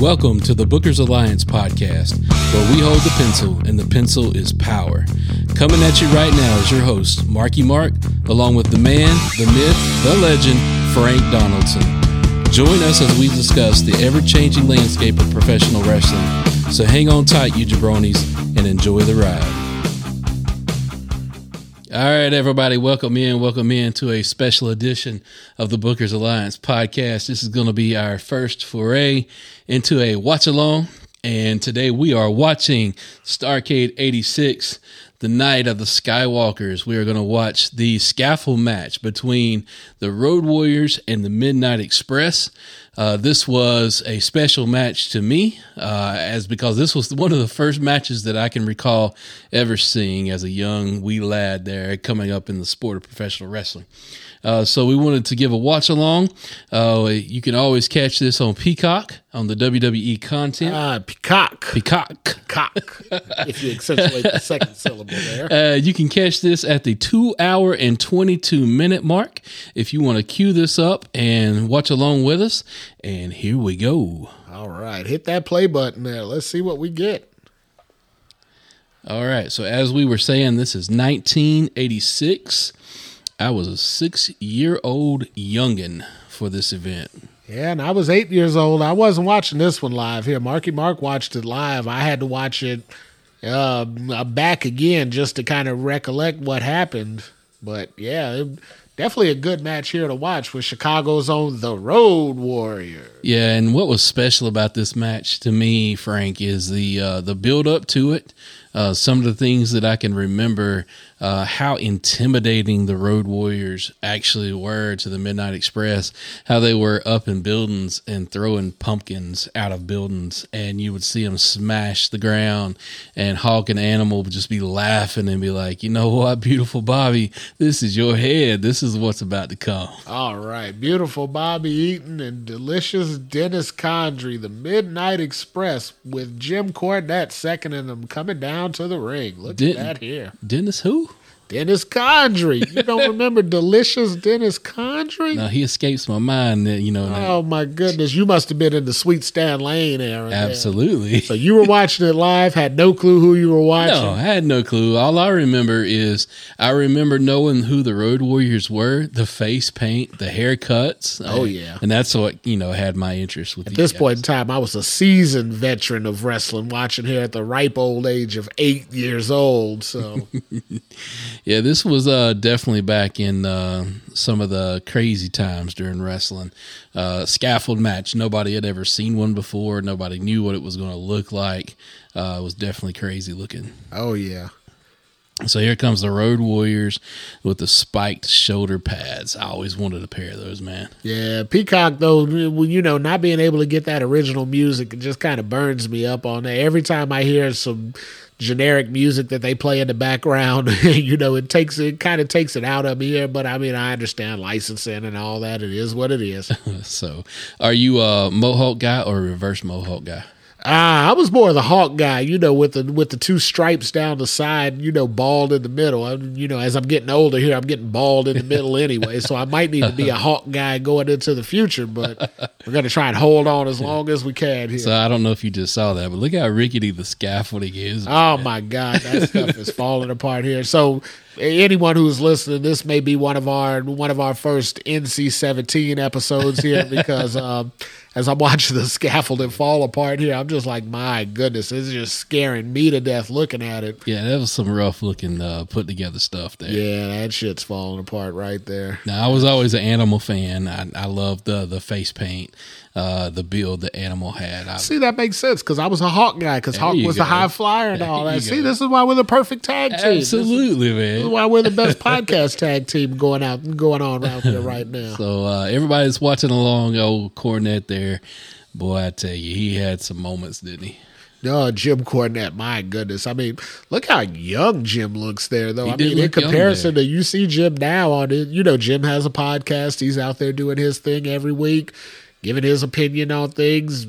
Welcome to the Bookers Alliance podcast, where we hold the pencil and the pencil is power. Coming at you right now is your host, Marky Mark, along with the man, the myth, the legend, Frank Donaldson. Join us as we discuss the ever changing landscape of professional wrestling. So hang on tight, you jabronis, and enjoy the ride. All right, everybody, welcome in. Welcome in to a special edition of the Bookers Alliance podcast. This is going to be our first foray into a watch along. And today we are watching Starrcade 86, the night of the Skywalkers. We are going to watch the scaffold match between the Road Warriors and the Midnight Express. Uh, this was a special match to me, uh, as because this was one of the first matches that I can recall ever seeing as a young wee lad there coming up in the sport of professional wrestling. Uh, so we wanted to give a watch along. Uh, you can always catch this on Peacock on the WWE content. Ah, peacock. Peacock. Cock. if you accentuate the second syllable there. Uh, you can catch this at the two hour and 22 minute mark if you want to cue this up and watch along with us. And here we go. All right. Hit that play button there. Let's see what we get. All right. So, as we were saying, this is 1986. I was a six year old youngin' for this event. Yeah, and I was eight years old. I wasn't watching this one live here. Marky Mark watched it live. I had to watch it uh, back again just to kind of recollect what happened. But yeah, it, definitely a good match here to watch with Chicago's own The Road Warrior. Yeah, and what was special about this match to me, Frank, is the uh, the build up to it. Uh, some of the things that I can remember uh, how intimidating the Road Warriors actually were to the Midnight Express, how they were up in buildings and throwing pumpkins out of buildings, and you would see them smash the ground, and Hawk and Animal would just be laughing and be like, you know what, beautiful Bobby, this is your head. This is what's about to come. All right. Beautiful Bobby Eaton and delicious Dennis Condrey, the Midnight Express, with Jim Cornette seconding them coming down to the ring. Look Den- at that here. Dennis who? Dennis Condrey. You don't remember delicious Dennis Condrey? No, he escapes my mind. That you know. now. Oh my goodness! You must have been in the Sweet Stan Lane era. there. Absolutely. So you were watching it live, had no clue who you were watching. No, I had no clue. All I remember is I remember knowing who the Road Warriors were, the face paint, the haircuts. Oh, Uh, yeah. and that's what you know had my interest with At this point in time, I was a seasoned veteran of wrestling, watching here at the ripe old age of eight years old. So Yeah, this was uh, definitely back in uh, some of the crazy times during wrestling. Uh, scaffold match. Nobody had ever seen one before. Nobody knew what it was going to look like. Uh, it was definitely crazy looking. Oh yeah. So here comes the Road Warriors with the spiked shoulder pads. I always wanted a pair of those, man. Yeah, Peacock though, you know, not being able to get that original music, it just kind of burns me up on that. Every time I hear some generic music that they play in the background, you know, it takes it kind of takes it out of me here. But I mean, I understand licensing and all that. It is what it is. So, are you a Mohawk guy or a reverse Mohawk guy? Ah, I was more of the hawk guy, you know, with the with the two stripes down the side, you know, bald in the middle. I, you know, as I'm getting older here, I'm getting bald in the middle anyway, so I might need to be a hawk guy going into the future. But we're gonna try and hold on as long as we can here. So I don't know if you just saw that, but look how rickety the scaffolding is. Oh my God, that stuff is falling apart here. So anyone who's listening, this may be one of our one of our first NC seventeen episodes here because um, as I'm watching the scaffolding fall apart here, I'm just like, my goodness, this is just scaring me to death looking at it. Yeah, that was some rough looking uh, put together stuff there. Yeah, that shit's falling apart right there. Now I was always an animal fan. I, I loved the the face paint, uh, the build the animal had. I, See, that makes sense because I was a Hawk guy because Hawk was go. the high flyer and all that. See, go. this is why we're the perfect tag team. This is- absolutely, This is man. why we're the best podcast tag team going out going on around here right now. So uh, everybody's watching along. Old Cornette there, boy, I tell you, he had some moments, didn't he? Oh, Jim Cornette, my goodness. I mean, look how young Jim looks there, though. He I mean, in comparison to you see Jim now on it, you know, Jim has a podcast. He's out there doing his thing every week, giving his opinion on things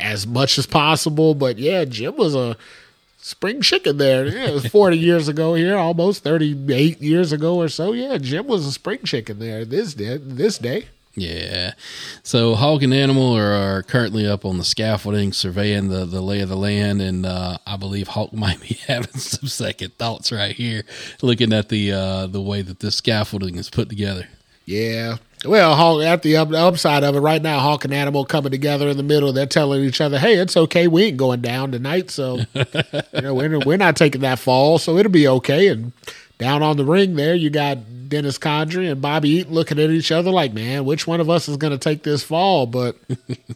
as much as possible. But yeah, Jim was a spring chicken there. Yeah, it was 40 years ago here, almost 38 years ago or so. Yeah, Jim was a spring chicken there this day. This day. Yeah. So Hawk and Animal are, are currently up on the scaffolding, surveying the, the lay of the land, and uh, I believe Hawk might be having some second thoughts right here, looking at the uh, the way that this scaffolding is put together. Yeah. Well, Hawk, at the, up, the upside of it, right now, Hawk and Animal coming together in the middle. They're telling each other, "Hey, it's okay. We ain't going down tonight, so you know we're, we're not taking that fall, so it'll be okay." And down on the ring there, you got Dennis Condrey and Bobby Eaton looking at each other like, "Man, which one of us is going to take this fall?" But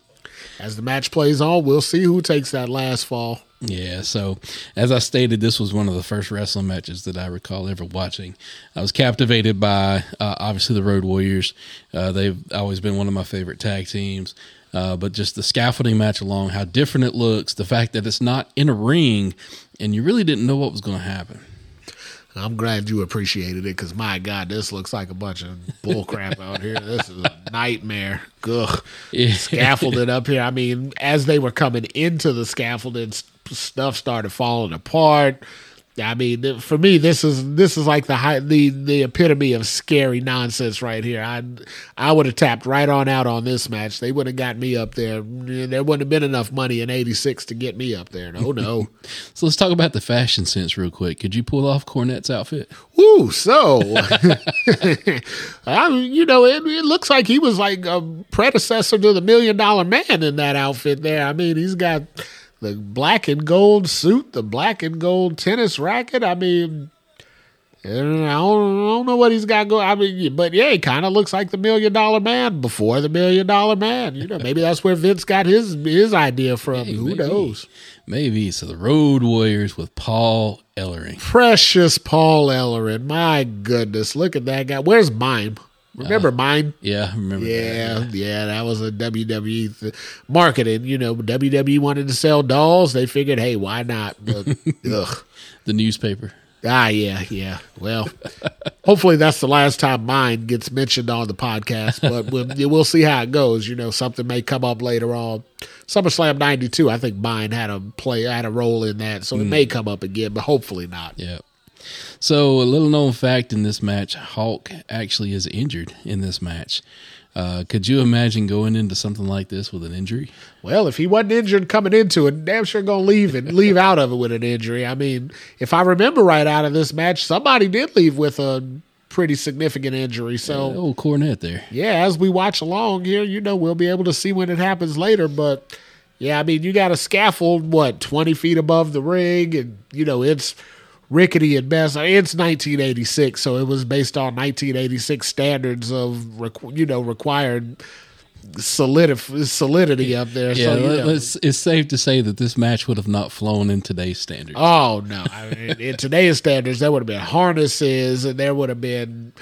as the match plays on, we'll see who takes that last fall. Yeah, so as I stated, this was one of the first wrestling matches that I recall ever watching. I was captivated by uh, obviously the Road Warriors. Uh, they've always been one of my favorite tag teams. Uh, but just the scaffolding match along, how different it looks, the fact that it's not in a ring, and you really didn't know what was going to happen. I'm glad you appreciated it because my God, this looks like a bunch of bullcrap out here. This is a nightmare. Ugh. Yeah. Scaffolded up here. I mean, as they were coming into the scaffolding, stuff started falling apart. I mean, th- for me, this is this is like the high, the the epitome of scary nonsense right here. I I would have tapped right on out on this match. They would have got me up there. Mm, there wouldn't have been enough money in '86 to get me up there. No, no. So let's talk about the fashion sense real quick. Could you pull off Cornette's outfit? Woo, so I you know, it, it looks like he was like a predecessor to the Million Dollar Man in that outfit there. I mean, he's got the black and gold suit, the black and gold tennis racket. I mean, eh, I don't, I don't know what he's got going. I mean, but yeah, he kind of looks like the Million Dollar Man before the Million Dollar Man. You know, maybe that's where Vince got his his idea from. Hey, Who maybe. knows? Maybe. So the Road Warriors with Paul Ellering. Precious Paul Ellering. My goodness, look at that guy. Where's Mime? Remember mine? Yeah, remember Yeah, that. yeah, that was a WWE th- marketing. You know, WWE wanted to sell dolls. They figured, hey, why not? But, ugh. The newspaper. Ah, yeah, yeah. Well, hopefully that's the last time mine gets mentioned on the podcast. But we'll, we'll see how it goes. You know, something may come up later on. SummerSlam '92, I think mine had a play, had a role in that, so it may come up again, but hopefully not. Yeah. So a little known fact in this match, Hawk actually is injured in this match. Uh, could you imagine going into something like this with an injury? Well, if he wasn't injured coming into it, damn sure gonna leave and leave out of it with an injury. I mean, if I remember right out of this match, somebody did leave with a pretty significant injury. So Oh, Cornette there. yeah, as we watch along here, you know, we'll be able to see when it happens later. But yeah, I mean, you got a scaffold, what, 20 feet above the ring, and, you know, it's rickety at best. It's 1986, so it was based on 1986 standards of, requ- you know, required solidif- solidity up there. Yeah, so, you know. it's safe to say that this match would have not flown in today's standards. Oh no! I mean, in today's standards, there would have been harnesses, and there would have been,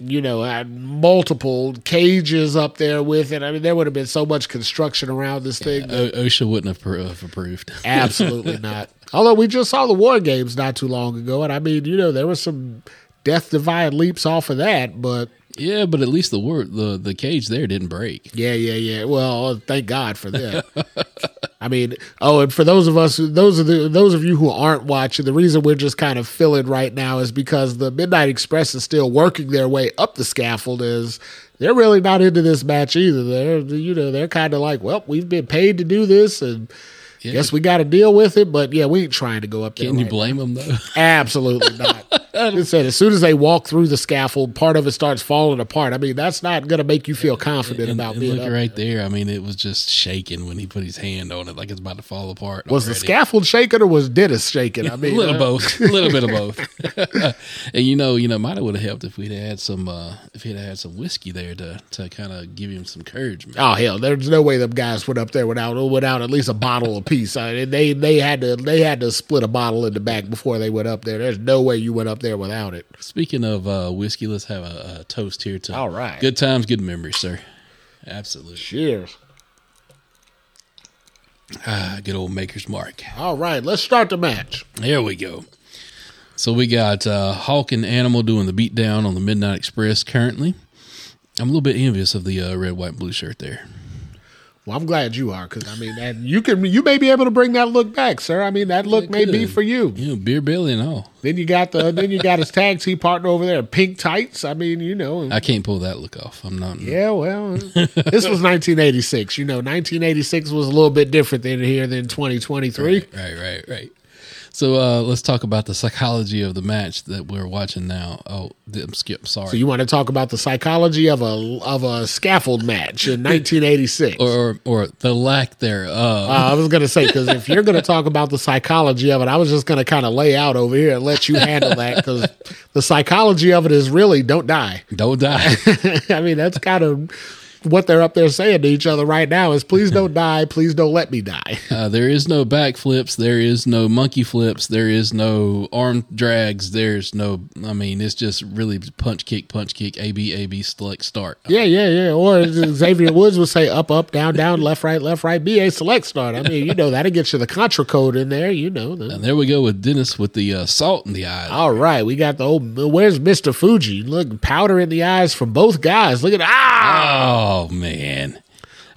you know, had multiple cages up there with it. I mean, there would have been so much construction around this thing. that- O- OSHA wouldn't have, have approved. absolutely not. Although we just saw the War Games not too long ago, and I mean, you know, there was some death defying leaps off of that, but yeah, but at least the word the the cage there didn't break. Yeah, yeah, yeah. Well, oh, thank God for that. I mean, oh, and for those of us, those of the those of you who aren't watching, the reason we're just kind of filling right now is because the Midnight Express is still working their way up the scaffold. Is they're really not into this match either. They're you know they're kind of like, well, we've been paid to do this, and Yeah. guess we got to deal with it. But yeah, we ain't trying to go up there. Can you right blame them though? Absolutely not. It said as soon as they walk through the scaffold, part of it starts falling apart. I mean, that's not going to make you feel confident and, about and being look up right there. I mean, it was just shaking when he put his hand on it, like it's about to fall apart. Was the scaffold shaking or was Dennis shaking? I a mean, a little uh, both, a little bit of both. and you know, you know, might have would have helped if we'd had some, uh, if he'd had some whiskey there to to kind of give him some encouragement. Oh hell, there's no way them guys went up there without without at least a bottle apiece. I mean, they they had to they had to split a bottle in the back before they went up there. There's no way you went up there without it. Speaking of uh, whiskey, let's have a, a toast here to All right. good times, good memories, sir. Absolutely, Cheers. ah, good old Maker's Mark. All right, let's start the match. There we go. So we got uh, Hawk and Animal doing the beatdown on the Midnight Express currently. I'm a little bit envious of the uh, red, white, and blue shirt there. Well, I'm glad you are because I mean that you can you may be able to bring that look back, sir. I mean that look may be for you. You know, beer belly and all. Then you got the then you got his tag team partner over there, pink tights. I mean, you know, I can't pull that look off. I'm not. yeah. Well, this was 1986. You know, 1986 was a little bit different than here than 2023. Right, right, right. So uh, let's talk about the psychology of the match that we're watching now. Oh, skip. Sorry. So you want to talk about the psychology of a of a scaffold match in 1986? or, or or the lack thereof. Uh, I was going to say because if you're going to talk about the psychology of it, I was just going to kind of lay out over here and let you handle that because the psychology of it is really don't die. Don't die. I mean, that's kind of what they're up there saying to each other right now is please don't die, please don't let me die. Uh, there is no back flips. There is no monkey flips. There is no arm drags. There's no. I mean, it's just really punch kick, punch kick, A B A B select start. Yeah, yeah, yeah. Or Xavier Woods would say, up, up, down, down, left, right, left, right, B A select start. I mean, you know that'll get you the contra code in there. You know. The, And there we go with Dennis with the uh, salt in the eye. all right, we got the old. Where's Mister Fuji? Look, powder in the eyes from both guys. Look at ah. Oh Oh, man,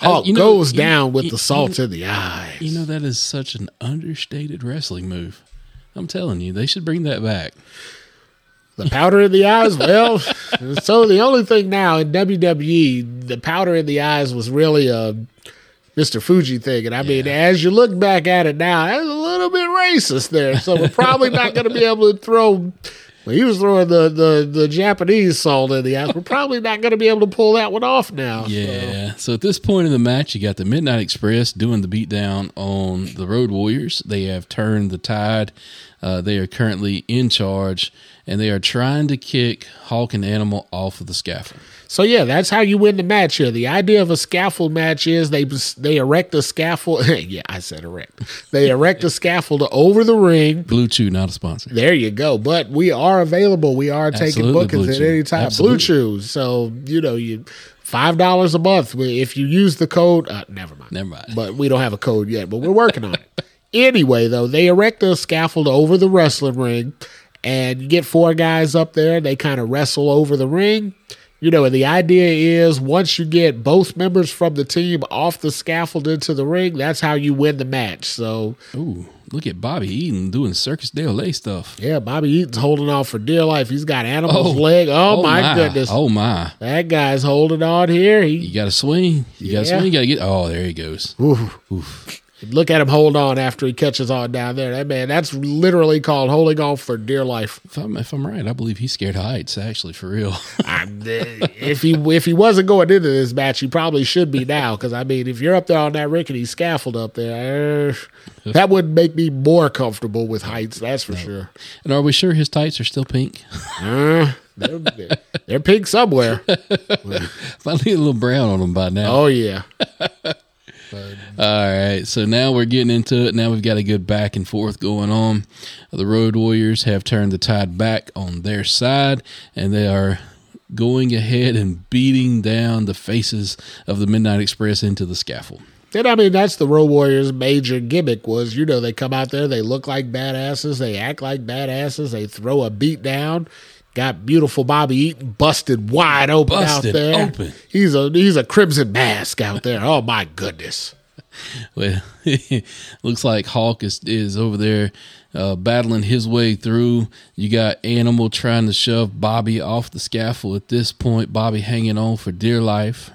uh, Hawk you know- goes you- down with you- the salt in the eyes. You know that is such an understated wrestling move. I'm telling you, they should bring that back. The powder in the eyes. Well, so the only thing now in WWE, the powder in the eyes was really a Mr. Fuji thing, and I mean, as you look back at it now, that's a little bit racist there. So we're probably not going to be able to throw. Well, he was throwing the, the, the Japanese salt in the eyes. We're probably not going to be able to pull that one off now. So- Yeah. So at this point in the match, you got the Midnight Express doing the beatdown on the Road Warriors. They have turned the tide. Uh, they are currently in charge, and they are trying to kick Hawk and Animal off of the scaffold. So yeah, that's how you win the match here. The idea of a scaffold match is they they erect a scaffold. yeah, I said erect. They erect a scaffold over the ring. Blue Chew, not a sponsor. There you go. But we are available. We are taking Absolutely, bookings at any time. Absolutely. Blue Chews. So you know you five dollars a month if you use the code. Uh, never mind. Never mind. But we don't have a code yet. But we're working on it. Anyway, though, they erect a scaffold over the wrestling ring, and you get four guys up there. They kind of wrestle over the ring. You know, and the idea is once you get both members from the team off the scaffold into the ring, that's how you win the match. So, Ooh, look at Bobby Eaton doing Circus de Lay stuff. yeah, Bobby Eaton's holding on for dear life. He's got animal's Oh. leg. Oh, oh my, goodness. Oh my! That guy's holding on here. He You got to swing. You got to Yeah. swing. You got to get. Oh, there he goes. Look at him hold on after he catches on down there. That man, that's literally called holding on for dear life. If I'm if I'm right, I believe he's scared of heights. Actually, for real. I- if he if he wasn't going into this match, he probably should be now. Because I mean, if you're up there on that rickety scaffold up there, uh, that would make me more comfortable with heights. That's for sure. and are we sure his tights are still pink? Uh, they're, they're pink somewhere. I need a little brown on them by now. Oh yeah. All right, so now we're getting into it. Now we've got a good back and forth going on. The Road Warriors have turned the tide back on their side, and they are going ahead and beating down the faces of the Midnight Express into the scaffold. And I mean, that's the Road Warriors' major gimmick was, you know, they come out there, they look like badasses, they act like badasses, they throw a beat down. Got beautiful Bobby Eaton busted wide open Busted out there. open. He's a he's a crimson mask out there. Oh my goodness. Well, looks like Hawk is is over there uh, battling his way through. You got Animal trying to shove Bobby off the scaffold. At this point, Bobby hanging on for dear life.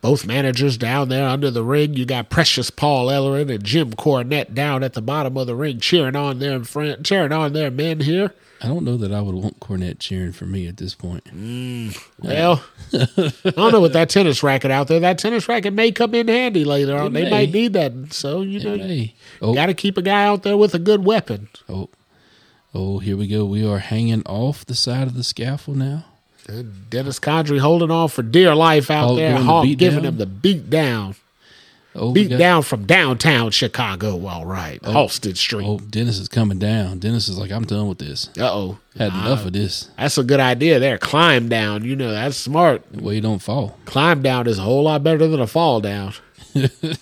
Both managers down there under the ring. You got Precious Paul Ellering and Jim Cornette down at the bottom of the ring cheering on their friend, cheering on their men here. I don't know that I would want Cornette cheering for me at this point. Mm, well, I don't know with that tennis racket out there. That tennis racket may come in handy later on. They may. might need that. So, you know, Hey, oh, got to keep a guy out there with a good weapon. oh, oh, here we go. We are hanging off the side of the scaffold now. Dennis Condrey holding on for dear life out there. the giving down? him the beat down. Oh, Beat got- down from downtown Chicago. All right. Halsted Street. Oh, Dennis is coming down. Dennis is like, I'm done with this. Uh oh. Had enough of this. That's a good idea there. Climb down. You know, that's smart. Well, you don't fall. Climb down is a whole lot better than a fall down.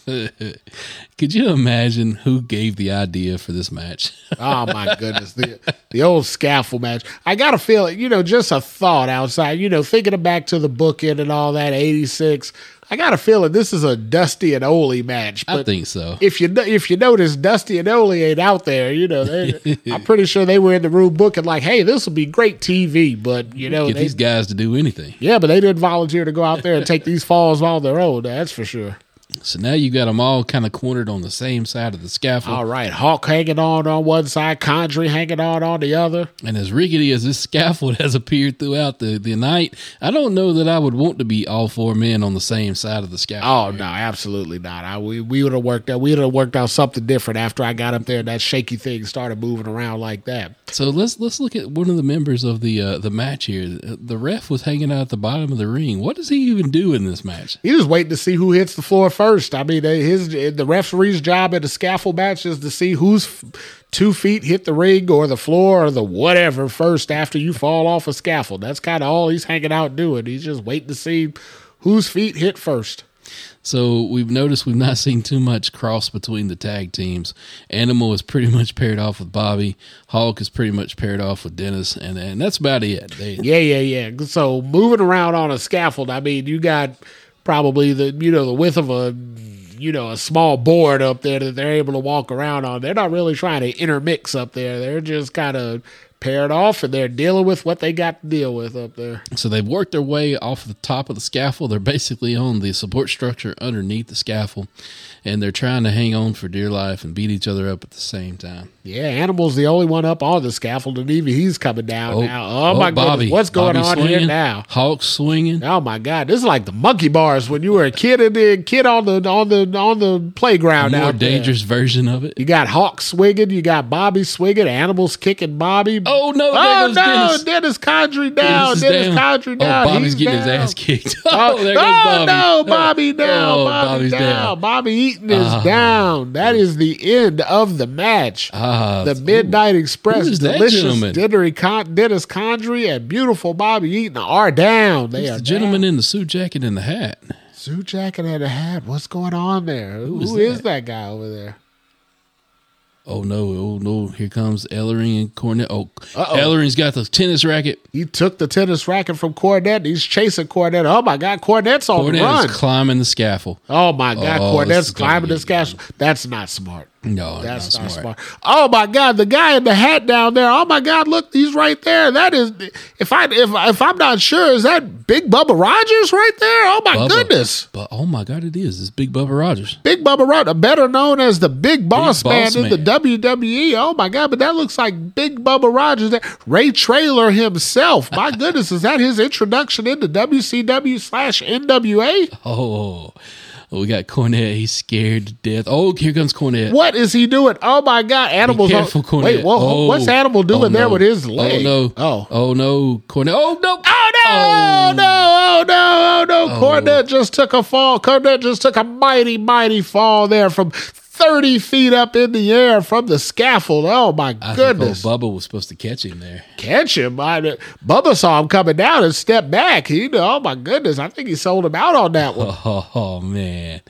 Could you imagine who gave the idea for this match? Oh my goodness, the the old scaffold match. I got to feel it. You know, just a thought outside. You know, thinking back to the bookend and all that. Eighty six. I got a feeling this is a Dusty and Ole match. I think so. if you if you notice, Dusty and Ole ain't out there. You know, they, I'm pretty sure they were in the room booking like, "Hey, this will be great TV." But you know, Get they, these guys to do anything. yeah, but they didn't volunteer to go out there and take these falls on their own. That's for sure. So now you got them all kind of cornered on the same side of the scaffold. All right, Hawk hanging on on one side, Condrey hanging on on the other. And as rickety as this scaffold has appeared throughout the, the night, I don't know that I would want to be all four men on the same side of the scaffold. Oh no, absolutely not. I, we we would have worked out. We would have worked out something different after I got up there and that shaky thing started moving around like that. So let's let's look at one of the members of the uh, the match here. The ref was hanging out at the bottom of the ring. What does he even do in this match? He just waiting to see who hits the floor first. I mean, they- his the referee's job at the scaffold match is to see whose f- two feet hit the ring or the floor or the whatever first after you fall off a scaffold. That's kind of all he's hanging out doing. He's just waiting to see whose feet hit first. So we've noticed we've not seen too much cross between the tag teams. Animal is pretty much paired off with Bobby. Hawk is pretty much paired off with Dennis, and and that's about it. They, Yeah, yeah, yeah. So moving around on a scaffold, I mean, you got probably the you know the width of a you know a small board up there that they're able to walk around on. They're not really trying to intermix up there. They're just kind of paired off and they're dealing with what they got to deal with up there. So they've worked their way off the top of the scaffold. They're basically on the support structure underneath the scaffold, and they're trying to hang on for dear life and beat each other up at the same time. Yeah, Animal's the only one up on the scaffold, and even he's coming down oh, now. Oh, my oh, goodness, what's going Bobby on here now? Hawk swinging. Oh my God, this is like the monkey bars when you were a kid and the kid on the on the on the playground. More out there. dangerous version of it. You got Hawk swinging, you got Bobby swinging, Animals kicking Bobby. Oh no! Oh no, Dennis. Dennis Condrey down. Dennis Dennis, down. Condrey oh, down. Oh, Bobby's He's getting down. his ass kicked. Oh, Oh, there goes oh, Bobby. no, Bobby down. Oh, Bobby Bobby's down. down. Bobby Eaton is Ah. down. That is the end of the match. Ah, the Midnight Express, who is delicious? Dennery Con- Dennis Condrey and beautiful Bobby Eaton are down. They It's are the gentleman in the suit jacket and the hat. Suit jacket and a hat. What's going on there? Who is who is that? that guy over there? Oh no! Oh no! Here comes Ellering and Cornette. Oh, Uh-oh. Ellering's got the tennis racket. He took the tennis racket from Cornette. He's chasing Cornette. Oh my God, Cornette's on the run. is climbing the scaffold. Oh my God, Oh, Cornette's climbing the scaffold. That's not smart. No, That's not not smart. smart. Oh my God, the guy in the hat down there. Oh my God, look, he's right there. That is, if I if if I'm not sure, is that Big Bubba Rogers right there? Oh my Bubba. goodness, But oh my god, it is. It's Big Bubba Rogers. Big Bubba Rogers, better known as the Big Boss, Boss Man, in the WWE. Oh my God, but that looks like Big Bubba Rogers. Ray Traylor himself. My goodness, is that his introduction into WCW slash NWA? Oh, Oh, we got Cornette. He's scared to death. Oh, here comes Cornette. What is he doing? Oh my God, animals! Be careful, Cornette. Wait, wha- Oh, what's animal oh, doing oh, there with his oh, leg? Oh no! Oh. oh no! Cornette! Oh no! Oh no! Oh, no! Oh no! Oh no! Cornette just took a fall. Cornette just took a mighty, mighty fall there from thirty feet up in the air from the scaffold. Oh my I goodness! think Bubba was supposed to catch him there. Catch him! I, Bubba saw him coming down and stepped back. He, oh my goodness! I think he sold him out on that one. Oh, oh, man.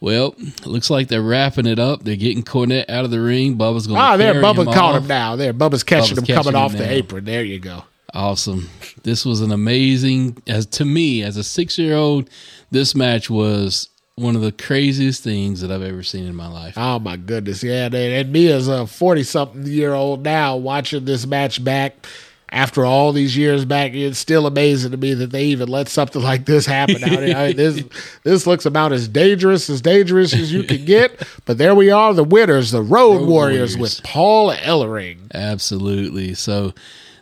Well, looks like they're wrapping it up. They're getting Cornette out of the ring. Bubba's going to Ah, there, Bubba him caught off. him now. There, Bubba's catching Bubba's him coming catching off him the now. apron. There you go. Awesome. This was an amazing as to me as a 6-year-old, this match was one of the craziest things that I've ever seen in my life. Oh my goodness, yeah. And, and me as a forty-something year old now watching this match back after all these years back, it's still amazing to me that they even let something like this happen out here. I mean, this this looks about as dangerous as dangerous as you can get. But there we are, the winners, the Road, Road Warriors, Warriors. with Paul Ellering. Absolutely. So,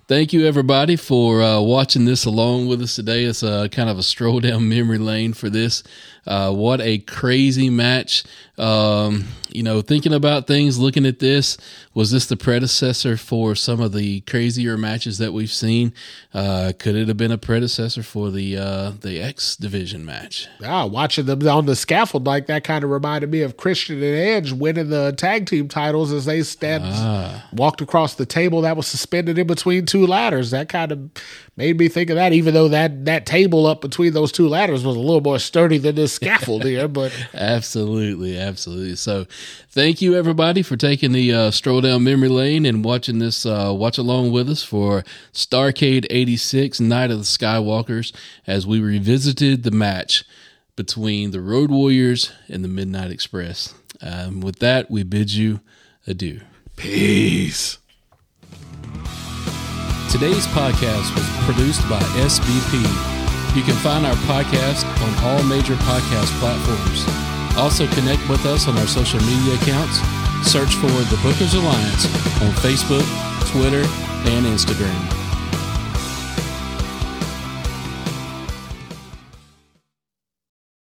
thank you everybody for uh, watching this along with us today. It's a kind of a stroll down memory lane for this. Uh, what a crazy match! Um, you know, thinking about things, looking at this, was this the predecessor for some of the crazier matches that we've seen? Uh, could it have been a predecessor for the uh, the X Division match? Ah, watching them on the scaffold like that kind of reminded me of Christian and Edge winning the tag team titles as they stand walked across the table that was suspended in between two ladders. That kind of made me think of that, even though that that table up between those two ladders was a little more sturdy than this scaffold here. But Absolutely, absolutely. So, thank you everybody for taking the uh, stroll down memory lane and watching this uh, watch along with us for Starrcade '86 Night of the Skywalkers as we revisited the match between the Road Warriors and the Midnight Express. Um, with that, we bid you adieu. Peace. Today's podcast was produced by SBP. You can find our podcast on all major podcast platforms. Also, connect with us on our social media accounts. Search for the Bookers Alliance on Facebook, Twitter, and Instagram.